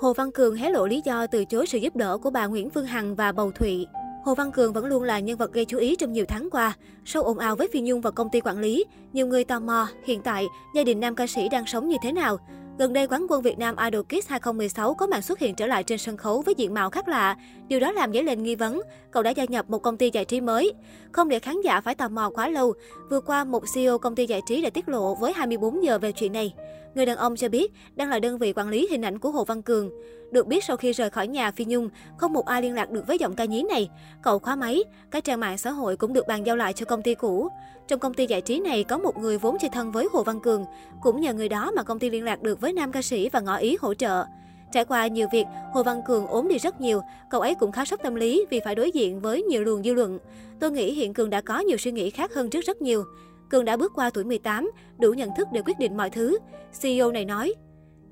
Hồ Văn Cường hé lộ lý do từ chối sự giúp đỡ của bà Nguyễn Phương Hằng và Bầu Thụy. Hồ Văn Cường vẫn luôn là nhân vật gây chú ý trong nhiều tháng qua. Sau ồn ào với Phi Nhung và công ty quản lý, nhiều người tò mò hiện tại gia đình nam ca sĩ đang sống như thế nào. Gần đây, quán quân Việt Nam Idol Kids 2016 có màn xuất hiện trở lại trên sân khấu với diện mạo khác lạ. Điều đó làm dấy lên nghi vấn, cậu đã gia nhập một công ty giải trí mới. Không để khán giả phải tò mò quá lâu, vừa qua một CEO công ty giải trí đã tiết lộ với 24 giờ về chuyện này. Người đàn ông cho biết đang là đơn vị quản lý hình ảnh của Hồ Văn Cường. Được biết sau khi rời khỏi nhà Phi Nhung, không một ai liên lạc được với giọng ca nhí này. Cậu khóa máy, các trang mạng xã hội cũng được bàn giao lại cho công ty cũ. Trong công ty giải trí này có một người vốn chơi thân với Hồ Văn Cường. Cũng nhờ người đó mà công ty liên lạc được với nam ca sĩ và ngỏ ý hỗ trợ. Trải qua nhiều việc, Hồ Văn Cường ốm đi rất nhiều, cậu ấy cũng khá sốc tâm lý vì phải đối diện với nhiều luồng dư luận. Tôi nghĩ hiện Cường đã có nhiều suy nghĩ khác hơn trước rất nhiều. Cường đã bước qua tuổi 18, đủ nhận thức để quyết định mọi thứ. CEO này nói.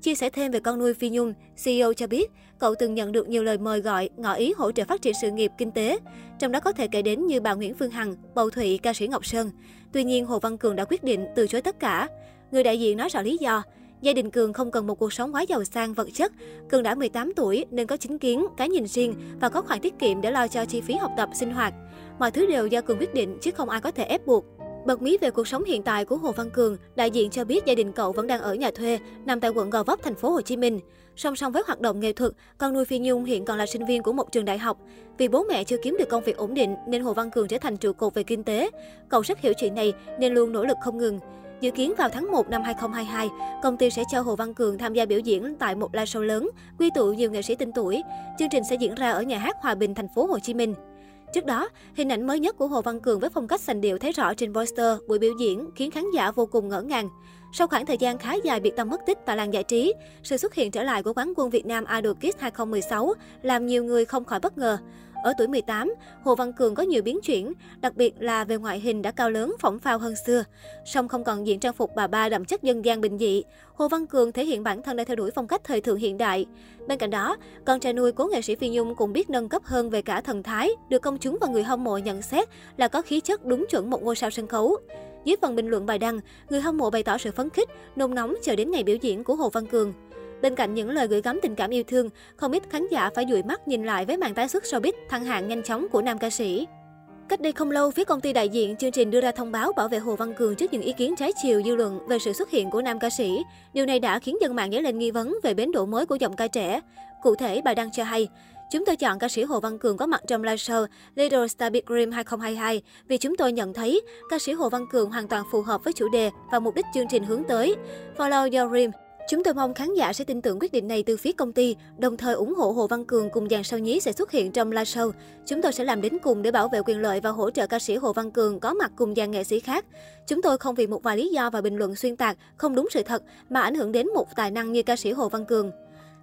Chia sẻ thêm về con nuôi Phi Nhung, CEO cho biết cậu từng nhận được nhiều lời mời gọi, ngỏ ý hỗ trợ phát triển sự nghiệp kinh tế. Trong đó có thể kể đến như bà Nguyễn Phương Hằng, Bầu Thụy, ca sĩ Ngọc Sơn. Tuy nhiên, Hồ Văn Cường đã quyết định từ chối tất cả. Người đại diện nói rõ lý do. Gia đình Cường không cần một cuộc sống quá giàu sang vật chất. Cường đã 18 tuổi nên có chính kiến, cái nhìn riêng và có khoản tiết kiệm để lo cho chi phí học tập, sinh hoạt. Mọi thứ đều do Cường quyết định chứ không ai có thể ép buộc. Bật mí về cuộc sống hiện tại của Hồ Văn Cường, đại diện cho biết gia đình cậu vẫn đang ở nhà thuê, nằm tại quận Gò Vấp, thành phố Hồ Chí Minh. Song song với hoạt động nghệ thuật, con nuôi Phi Nhung hiện còn là sinh viên của một trường đại học. Vì bố mẹ chưa kiếm được công việc ổn định nên Hồ Văn Cường trở thành trụ cột về kinh tế. Cậu rất hiểu chuyện này nên luôn nỗ lực không ngừng. Dự kiến vào tháng 1 năm 2022, công ty sẽ cho Hồ Văn Cường tham gia biểu diễn tại một live show lớn, quy tụ nhiều nghệ sĩ tên tuổi. Chương trình sẽ diễn ra ở nhà hát Hòa Bình, thành phố Hồ Chí Minh. Trước đó, hình ảnh mới nhất của Hồ Văn Cường với phong cách sành điệu thấy rõ trên poster buổi biểu diễn khiến khán giả vô cùng ngỡ ngàng. Sau khoảng thời gian khá dài biệt tâm mất tích tại làng giải trí, sự xuất hiện trở lại của quán quân Việt Nam Idol Kids 2016 làm nhiều người không khỏi bất ngờ. Ở tuổi 18, Hồ Văn Cường có nhiều biến chuyển, đặc biệt là về ngoại hình đã cao lớn, phỏng phao hơn xưa. Song không còn diện trang phục bà ba đậm chất dân gian bình dị, Hồ Văn Cường thể hiện bản thân đang theo đuổi phong cách thời thượng hiện đại. Bên cạnh đó, con trai nuôi của nghệ sĩ Phi Nhung cũng biết nâng cấp hơn về cả thần thái, được công chúng và người hâm mộ nhận xét là có khí chất đúng chuẩn một ngôi sao sân khấu. Dưới phần bình luận bài đăng, người hâm mộ bày tỏ sự phấn khích, nôn nóng chờ đến ngày biểu diễn của Hồ Văn Cường. Bên cạnh những lời gửi gắm tình cảm yêu thương, không ít khán giả phải dụi mắt nhìn lại với màn tái xuất showbiz thăng hạng nhanh chóng của nam ca sĩ. Cách đây không lâu, phía công ty đại diện chương trình đưa ra thông báo bảo vệ Hồ Văn Cường trước những ý kiến trái chiều dư luận về sự xuất hiện của nam ca sĩ. Điều này đã khiến dân mạng dấy lên nghi vấn về bến đỗ mới của giọng ca trẻ. Cụ thể, bài đăng cho hay, Chúng tôi chọn ca sĩ Hồ Văn Cường có mặt trong live show Little Star Big Dream 2022 vì chúng tôi nhận thấy ca sĩ Hồ Văn Cường hoàn toàn phù hợp với chủ đề và mục đích chương trình hướng tới. Follow your dream, Chúng tôi mong khán giả sẽ tin tưởng quyết định này từ phía công ty, đồng thời ủng hộ Hồ Văn Cường cùng dàn sao nhí sẽ xuất hiện trong live show. Chúng tôi sẽ làm đến cùng để bảo vệ quyền lợi và hỗ trợ ca sĩ Hồ Văn Cường có mặt cùng dàn nghệ sĩ khác. Chúng tôi không vì một vài lý do và bình luận xuyên tạc, không đúng sự thật mà ảnh hưởng đến một tài năng như ca sĩ Hồ Văn Cường.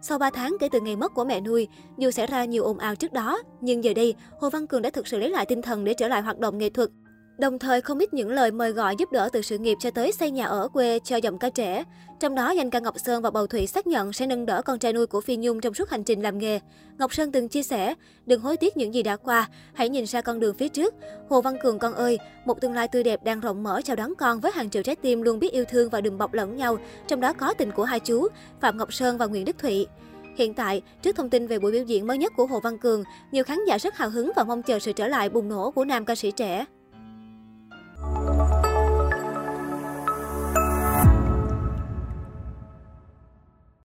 Sau 3 tháng kể từ ngày mất của mẹ nuôi, dù xảy ra nhiều ồn ào trước đó, nhưng giờ đây, Hồ Văn Cường đã thực sự lấy lại tinh thần để trở lại hoạt động nghệ thuật. Đồng thời không ít những lời mời gọi giúp đỡ từ sự nghiệp cho tới xây nhà ở quê cho giọng ca trẻ. Trong đó, danh ca Ngọc Sơn và Bầu Thủy xác nhận sẽ nâng đỡ con trai nuôi của Phi Nhung trong suốt hành trình làm nghề. Ngọc Sơn từng chia sẻ, đừng hối tiếc những gì đã qua, hãy nhìn ra con đường phía trước. Hồ Văn Cường con ơi, một tương lai tươi đẹp đang rộng mở chào đón con với hàng triệu trái tim luôn biết yêu thương và đừng bọc lẫn nhau, trong đó có tình của hai chú, Phạm Ngọc Sơn và Nguyễn Đức Thụy. Hiện tại, trước thông tin về buổi biểu diễn mới nhất của Hồ Văn Cường, nhiều khán giả rất hào hứng và mong chờ sự trở lại bùng nổ của nam ca sĩ trẻ.